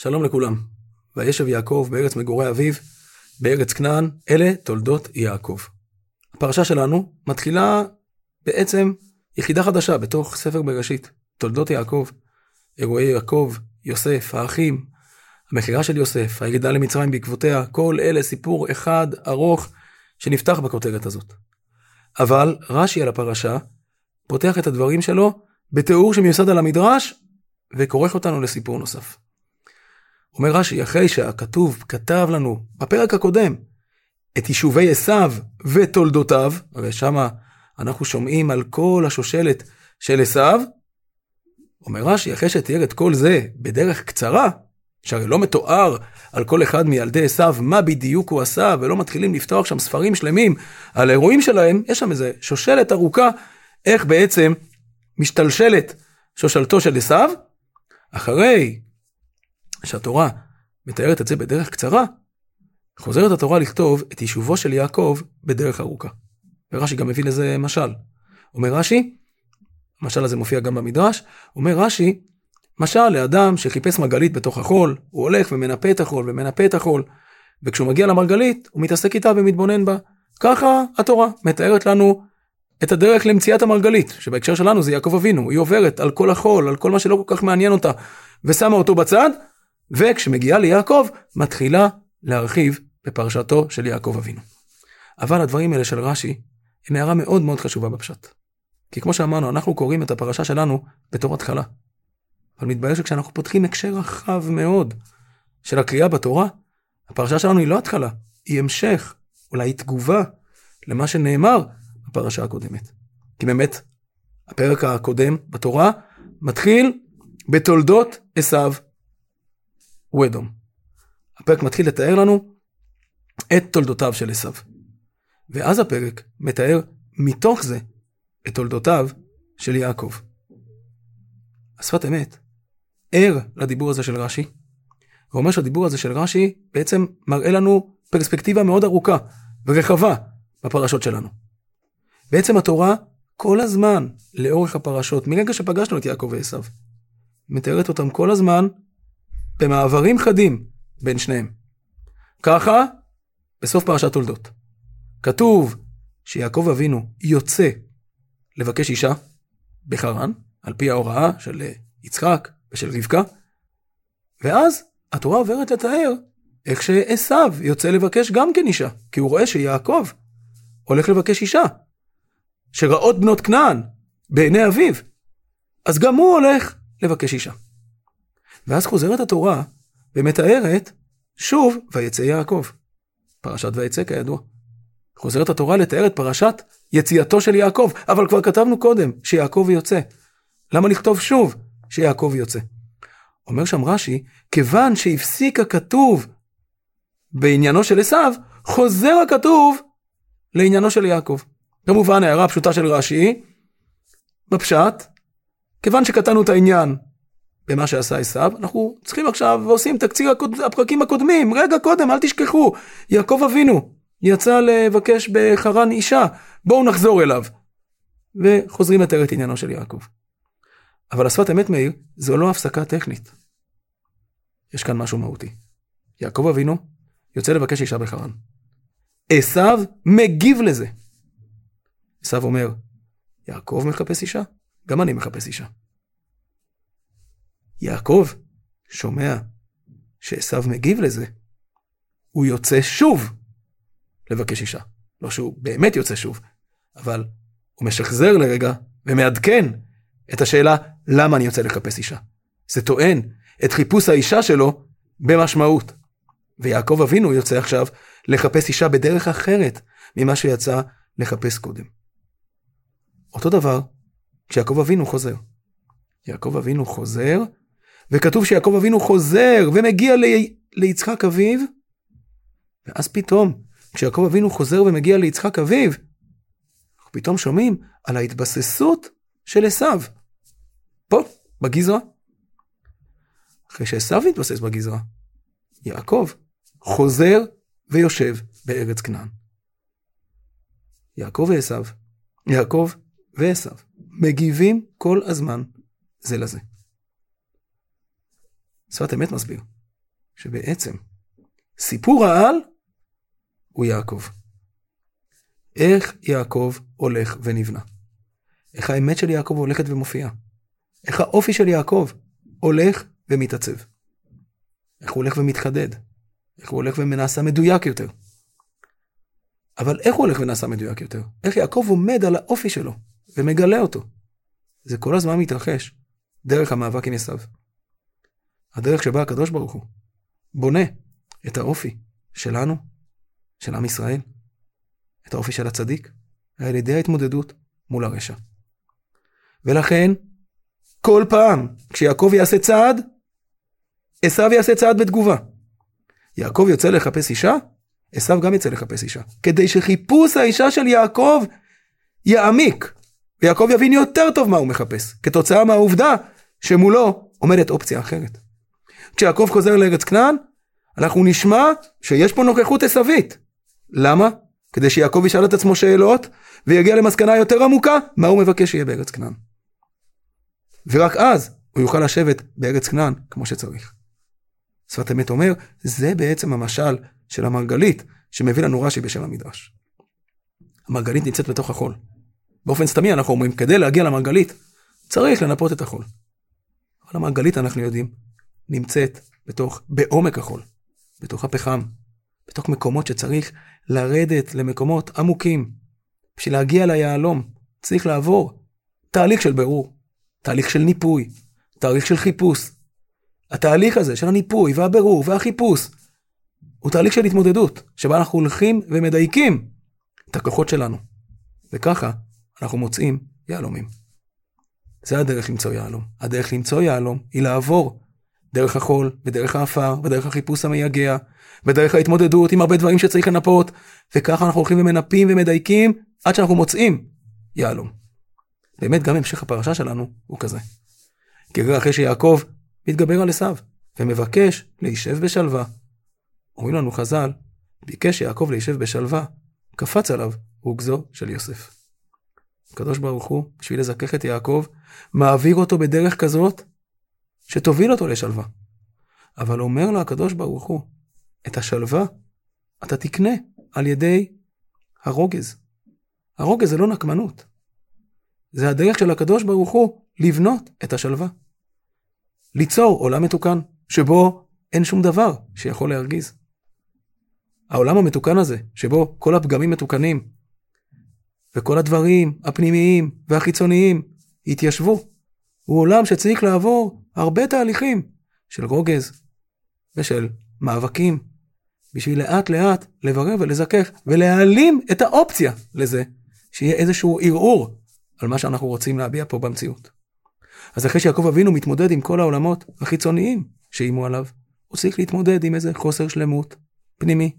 שלום לכולם. וישב יעקב בארץ מגורי אביו, בארץ כנען, אלה תולדות יעקב. הפרשה שלנו מתחילה בעצם יחידה חדשה בתוך ספר בראשית, תולדות יעקב. אירועי יעקב, יוסף, האחים, המכירה של יוסף, הירידה למצרים בעקבותיה, כל אלה סיפור אחד ארוך שנפתח בכותרת הזאת. אבל רש"י על הפרשה פותח את הדברים שלו בתיאור שמיוסד על המדרש וכורך אותנו לסיפור נוסף. אומר רש"י, אחרי שהכתוב כתב לנו בפרק הקודם את יישובי עשיו ותולדותיו, הרי שמה אנחנו שומעים על כל השושלת של עשיו, אומר רש"י, אחרי שתיאר את כל זה בדרך קצרה, שהרי לא מתואר על כל אחד מילדי עשיו מה בדיוק הוא עשה, ולא מתחילים לפתוח שם ספרים שלמים על האירועים שלהם, יש שם איזה שושלת ארוכה, איך בעצם משתלשלת שושלתו של עשיו, אחרי שהתורה מתארת את זה בדרך קצרה, חוזרת התורה לכתוב את יישובו של יעקב בדרך ארוכה. ורש"י גם מביא לזה משל. אומר רש"י, המשל הזה מופיע גם במדרש, אומר רש"י, משל לאדם שחיפש מרגלית בתוך החול, הוא הולך ומנפה את החול ומנפה את החול, וכשהוא מגיע למרגלית, הוא מתעסק איתה ומתבונן בה. ככה התורה מתארת לנו את הדרך למציאת המרגלית, שבהקשר שלנו זה יעקב אבינו, היא עוברת על כל החול, על כל מה שלא כל כך מעניין אותה, ושמה אותו בצד, וכשמגיעה ליעקב, מתחילה להרחיב בפרשתו של יעקב אבינו. אבל הדברים האלה של רש"י, הם הערה מאוד מאוד חשובה בפשט. כי כמו שאמרנו, אנחנו קוראים את הפרשה שלנו בתור התחלה. אבל מתברר שכשאנחנו פותחים הקשר רחב מאוד של הקריאה בתורה, הפרשה שלנו היא לא התחלה, היא המשך, אולי תגובה למה שנאמר בפרשה הקודמת. כי באמת, הפרק הקודם בתורה מתחיל בתולדות עשיו ואדום. הפרק מתחיל לתאר לנו את תולדותיו של עשיו. ואז הפרק מתאר מתוך זה את תולדותיו של יעקב. השפת אמת, ער לדיבור הזה של רש"י, ואומר שהדיבור הזה של רש"י בעצם מראה לנו פרספקטיבה מאוד ארוכה ורחבה בפרשות שלנו. בעצם התורה כל הזמן, לאורך הפרשות, מרגע שפגשנו את יעקב ועשו, מתארת אותם כל הזמן במעברים חדים בין שניהם. ככה, בסוף פרשת תולדות. כתוב שיעקב אבינו יוצא לבקש אישה בחרן, על פי ההוראה של יצחק ושל רבקה, ואז התורה עוברת לתאר איך שעשו יוצא לבקש גם כן אישה, כי הוא רואה שיעקב הולך לבקש אישה, שרעות בנות כנען בעיני אביו, אז גם הוא הולך לבקש אישה. ואז חוזרת התורה ומתארת שוב ויצא יעקב. פרשת ויצא כידוע. חוזרת התורה לתאר את פרשת יציאתו של יעקב, אבל כבר כתבנו קודם שיעקב יוצא. למה לכתוב שוב שיעקב יוצא? אומר שם רש"י, כיוון שהפסיק הכתוב בעניינו של עשיו, חוזר הכתוב לעניינו של יעקב. כמובן הערה הפשוטה של רש"י, בפשט, כיוון שקטענו את העניין במה שעשה עשיו, אנחנו צריכים עכשיו ועושים תקציר הקוד... הפרקים הקודמים, רגע קודם, אל תשכחו, יעקב אבינו יצא לבקש בחרן אישה, בואו נחזור אליו. וחוזרים לתאר את עניינו של יעקב. אבל השפת אמת מאיר, זו לא הפסקה טכנית. יש כאן משהו מהותי. יעקב אבינו יוצא לבקש אישה בחרן. עשיו מגיב לזה. עשיו אומר, יעקב מחפש אישה? גם אני מחפש אישה. יעקב שומע שעשו מגיב לזה, הוא יוצא שוב לבקש אישה. לא שהוא באמת יוצא שוב, אבל הוא משחזר לרגע ומעדכן את השאלה למה אני יוצא לחפש אישה. זה טוען את חיפוש האישה שלו במשמעות. ויעקב אבינו יוצא עכשיו לחפש אישה בדרך אחרת ממה שיצא לחפש קודם. אותו דבר כשיעקב אבינו חוזר. יעקב אבינו חוזר וכתוב שיעקב אבינו חוזר ומגיע ל... ליצחק אביו, ואז פתאום, כשיעקב אבינו חוזר ומגיע ליצחק אביו, אנחנו פתאום שומעים על ההתבססות של עשיו. פה, בגזרה. אחרי שעשיו מתבסס בגזרה, יעקב חוזר ויושב בארץ כנען. יעקב ועשיו, יעקב ועשיו, מגיבים כל הזמן זה לזה. שפת אמת מסביר, שבעצם סיפור העל הוא יעקב. איך יעקב הולך ונבנה. איך האמת של יעקב הולכת ומופיעה. איך האופי של יעקב הולך ומתעצב. איך הוא הולך ומתחדד. איך הוא הולך ונעשה מדויק יותר. אבל איך הוא הולך ונעשה מדויק יותר? איך יעקב עומד על האופי שלו ומגלה אותו? זה כל הזמן מתרחש דרך המאבק עם עשיו. הדרך שבה הקדוש ברוך הוא בונה את האופי שלנו, של עם ישראל, את האופי של הצדיק, על ידי ההתמודדות מול הרשע. ולכן, כל פעם כשיעקב יעשה צעד, עשיו יעשה צעד בתגובה. יעקב יוצא לחפש אישה, עשיו גם יצא לחפש אישה. כדי שחיפוש האישה של יעקב יעמיק, ויעקב יבין יותר טוב מה הוא מחפש, כתוצאה מהעובדה שמולו עומדת אופציה אחרת. כשיעקב חוזר לארץ כנען, אנחנו נשמע שיש פה נוכחות עשווית. למה? כדי שיעקב ישאל את עצמו שאלות, ויגיע למסקנה יותר עמוקה, מה הוא מבקש שיהיה בארץ כנען. ורק אז הוא יוכל לשבת בארץ כנען כמו שצריך. שפת אמת אומר, זה בעצם המשל של המרגלית שמביא לנו רש"י בשם המדרש. המרגלית נמצאת בתוך החול. באופן סתמי אנחנו אומרים, כדי להגיע למרגלית, צריך לנפות את החול. אבל המרגלית, אנחנו יודעים, נמצאת בתוך, בעומק החול, בתוך הפחם, בתוך מקומות שצריך לרדת למקומות עמוקים. בשביל להגיע ליהלום, צריך לעבור תהליך של בירור, תהליך של ניפוי, תהליך של חיפוש. התהליך הזה של הניפוי והבירור והחיפוש הוא תהליך של התמודדות, שבה אנחנו הולכים ומדייקים את הכוחות שלנו. וככה אנחנו מוצאים יהלומים. זה הדרך למצוא יהלום. הדרך למצוא יהלום היא לעבור דרך החול, ודרך האפר, ודרך החיפוש המייגע, ודרך ההתמודדות עם הרבה דברים שצריך לנפות, וככה אנחנו הולכים ומנפים ומדייקים עד שאנחנו מוצאים יהלום. באמת גם המשך הפרשה שלנו הוא כזה. כי אחרי שיעקב מתגבר על עשיו ומבקש להישב בשלווה. אומרים לנו חז"ל, ביקש יעקב להישב בשלווה, קפץ עליו רוגזו של יוסף. הקדוש ברוך הוא, בשביל לזכך את יעקב, מעביר אותו בדרך כזאת שתוביל אותו לשלווה. אבל אומר לו הקדוש ברוך הוא, את השלווה אתה תקנה על ידי הרוגז. הרוגז זה לא נקמנות. זה הדרך של הקדוש ברוך הוא לבנות את השלווה. ליצור עולם מתוקן, שבו אין שום דבר שיכול להרגיז. העולם המתוקן הזה, שבו כל הפגמים מתוקנים, וכל הדברים הפנימיים והחיצוניים יתיישבו, הוא עולם שצריך לעבור הרבה תהליכים של רוגז ושל מאבקים, בשביל לאט לאט לברר ולזכך ולהעלים את האופציה לזה, שיהיה איזשהו ערעור על מה שאנחנו רוצים להביע פה במציאות. אז אחרי שיעקב אבינו מתמודד עם כל העולמות החיצוניים שאיימו עליו, הוא צריך להתמודד עם איזה חוסר שלמות פנימי.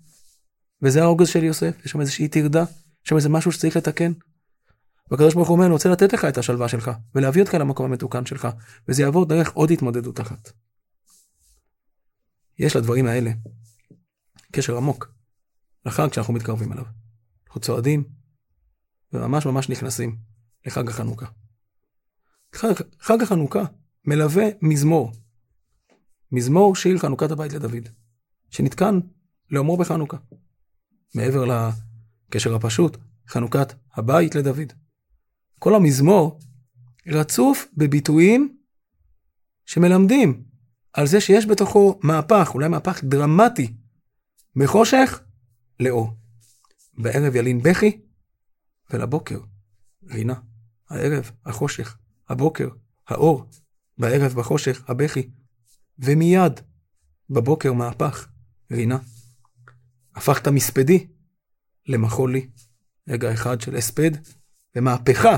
וזה הרוגז של יוסף, יש שם איזושהי טרדה, יש שם איזה משהו שצריך לתקן. והקדוש ברוך הוא אומר, אני רוצה לתת לך את השלווה שלך, ולהביא אותך למקום המתוקן שלך, וזה יעבור דרך עוד התמודדות אחת. יש לדברים האלה קשר עמוק לחג שאנחנו מתקרבים אליו. אנחנו צועדים וממש ממש נכנסים לחג החנוכה. חג, חג החנוכה מלווה מזמור. מזמור שיר חנוכת הבית לדוד, שנתקן לאומרו בחנוכה. מעבר לקשר הפשוט, חנוכת הבית לדוד. כל המזמור רצוף בביטויים שמלמדים על זה שיש בתוכו מהפך, אולי מהפך דרמטי, מחושך לאור. בערב ילין בכי, ולבוקר רינה. הערב, החושך, הבוקר, האור, בערב, בחושך, הבכי, ומיד, בבוקר, מהפך, רינה. הפכת מספדי למחול לי. רגע אחד של הספד ומהפכה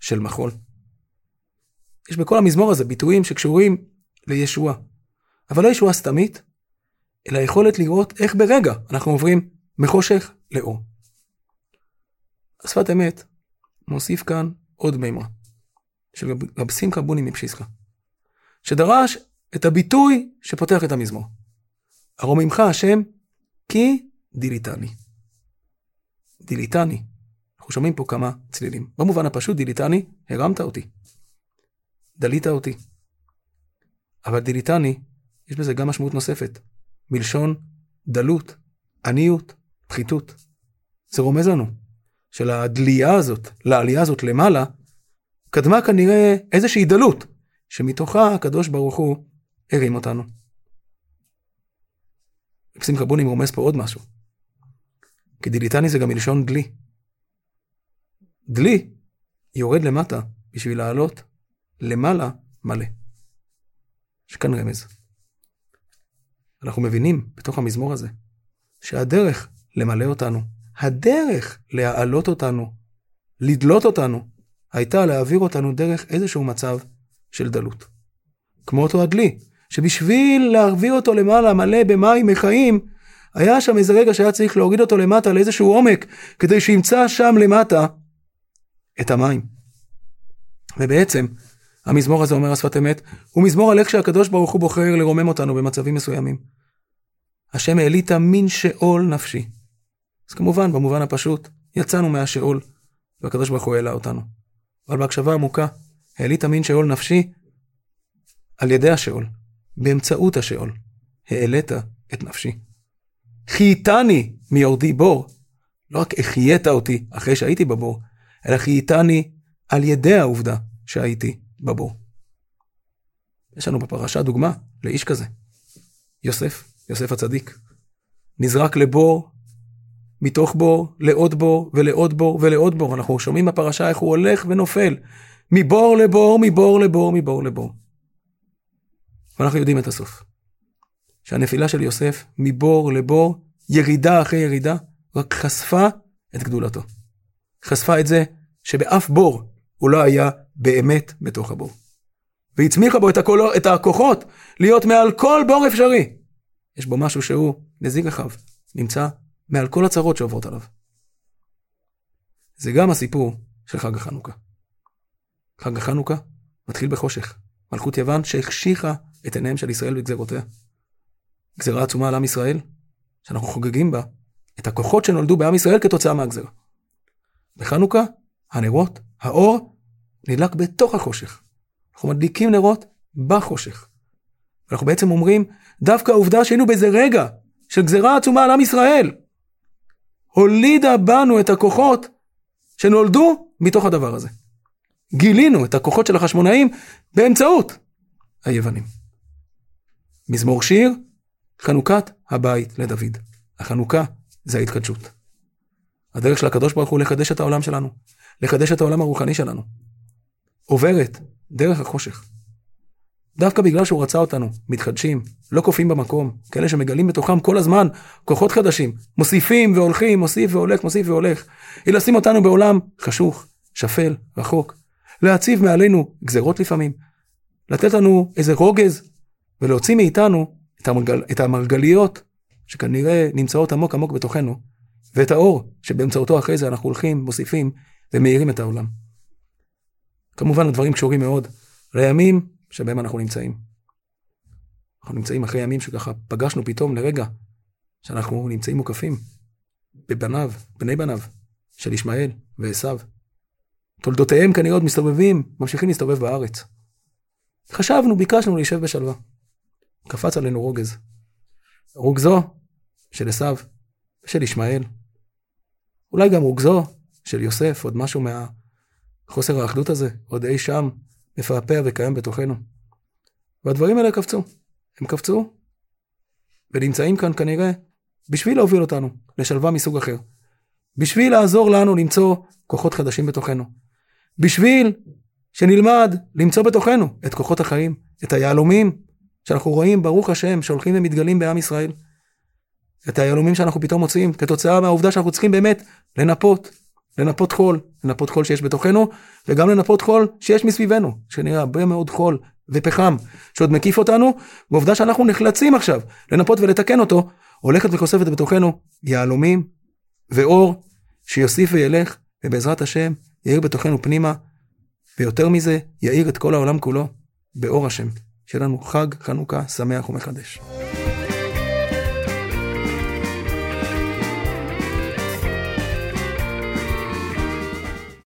של מחול. יש בכל המזמור הזה ביטויים שקשורים לישועה, אבל לא ישועה סתמית, אלא יכולת לראות איך ברגע אנחנו עוברים מחושך לאור. השפת אמת מוסיף כאן עוד מימרה, של רב שמחה בונים מפשיסחה, שדרש את הביטוי שפותח את המזמור. ארוממך השם כי דיליתני. דיליתני. אנחנו שומעים פה כמה צלילים. במובן הפשוט דיליתני, הרמת אותי. דלית אותי. אבל דיליתני, יש בזה גם משמעות נוספת, מלשון דלות, עניות, פחיתות. זה רומז לנו שלדלייה הזאת, לעלייה הזאת למעלה, קדמה כנראה איזושהי דלות, שמתוכה הקדוש ברוך הוא הרים אותנו. שמחה בונים רומז פה עוד משהו. כי דיליטני זה גם מלשון דלי. דלי יורד למטה בשביל לעלות למעלה מלא. יש כאן רמז. אנחנו מבינים בתוך המזמור הזה שהדרך למלא אותנו, הדרך להעלות אותנו, לדלות אותנו, הייתה להעביר אותנו דרך איזשהו מצב של דלות. כמו אותו הדלי, שבשביל להעביר אותו למעלה מלא במים מחיים, היה שם איזה רגע שהיה צריך להוריד אותו למטה לאיזשהו עומק, כדי שימצא שם למטה את המים. ובעצם, המזמור הזה אומר השפת אמת, הוא מזמור על איך שהקדוש ברוך הוא בוחר לרומם אותנו במצבים מסוימים. השם העלית מן שאול נפשי. אז כמובן, במובן הפשוט, יצאנו מהשאול, והקדוש ברוך הוא העלה אותנו. אבל בהקשבה עמוקה, העלית מן שאול נפשי על ידי השאול, באמצעות השאול, העלית את נפשי. חייתני מיורדי בור, לא רק החיית אותי אחרי שהייתי בבור, אלא חייתני על ידי העובדה שהייתי בבור. יש לנו בפרשה דוגמה לאיש כזה, יוסף, יוסף הצדיק. נזרק לבור, מתוך בור, לעוד בור, ולעוד בור, ולעוד בור. אנחנו שומעים בפרשה איך הוא הולך ונופל, מבור לבור, מבור לבור, מבור לבור. ואנחנו יודעים את הסוף. שהנפילה של יוסף מבור לבור, ירידה אחרי ירידה, רק חשפה את גדולתו. חשפה את זה שבאף בור הוא לא היה באמת בתוך הבור. והצמיחה בו את, הקולו, את הכוחות להיות מעל כל בור אפשרי. יש בו משהו שהוא נזיק רחב, נמצא מעל כל הצרות שעוברות עליו. זה גם הסיפור של חג החנוכה. חג החנוכה מתחיל בחושך. מלכות יוון שהחשיכה את עיניהם של ישראל בגזרותיה. גזרה עצומה על עם ישראל, שאנחנו חוגגים בה את הכוחות שנולדו בעם ישראל כתוצאה מהגזרה. בחנוכה, הנרות, האור, נדלק בתוך החושך. אנחנו מדליקים נרות בחושך. אנחנו בעצם אומרים, דווקא העובדה שהיינו באיזה רגע של גזרה עצומה על עם ישראל, הולידה בנו את הכוחות שנולדו מתוך הדבר הזה. גילינו את הכוחות של החשמונאים באמצעות היוונים. מזמור שיר, חנוכת הבית לדוד. החנוכה זה ההתקדשות. הדרך של הקדוש ברוך הוא לחדש את העולם שלנו, לחדש את העולם הרוחני שלנו. עוברת דרך החושך. דווקא בגלל שהוא רצה אותנו, מתחדשים, לא קופאים במקום, כאלה שמגלים בתוכם כל הזמן כוחות חדשים, מוסיפים והולכים, מוסיף והולך, מוסיף והולך, היא לשים אותנו בעולם חשוך, שפל, רחוק, להציב מעלינו גזרות לפעמים, לתת לנו איזה רוגז, ולהוציא מאיתנו את, המרגל, את המרגליות שכנראה נמצאות עמוק עמוק בתוכנו, ואת האור שבאמצעותו אחרי זה אנחנו הולכים, מוסיפים ומאירים את העולם. כמובן הדברים קשורים מאוד לימים שבהם אנחנו נמצאים. אנחנו נמצאים אחרי ימים שככה פגשנו פתאום לרגע שאנחנו נמצאים מוקפים בבניו, בני בניו של ישמעאל ועשו. תולדותיהם כנראה עוד מסתובבים, ממשיכים להסתובב בארץ. חשבנו, ביקשנו להישב בשלווה. קפץ עלינו רוגז. רוגזו של עשו ושל ישמעאל. אולי גם רוגזו של יוסף, עוד משהו מהחוסר האחדות הזה, עוד אי שם מפעפע וקיים בתוכנו. והדברים האלה קפצו. הם קפצו, ונמצאים כאן כנראה בשביל להוביל אותנו לשלווה מסוג אחר. בשביל לעזור לנו למצוא כוחות חדשים בתוכנו. בשביל שנלמד למצוא בתוכנו את כוחות החיים, את היהלומים שאנחנו רואים, ברוך השם, שהולכים ומתגלים בעם ישראל. את היהלומים שאנחנו פתאום מוצאים כתוצאה מהעובדה שאנחנו צריכים באמת לנפות, לנפות חול, לנפות חול שיש בתוכנו, וגם לנפות חול שיש מסביבנו, שנראה הרבה מאוד חול ופחם שעוד מקיף אותנו, ועובדה שאנחנו נחלצים עכשיו לנפות ולתקן אותו, הולכת וכוספת בתוכנו יהלומים ואור שיוסיף וילך, ובעזרת השם יאיר בתוכנו פנימה, ויותר מזה, יאיר את כל העולם כולו באור השם. שיהיה לנו חג חנוכה שמח ומחדש.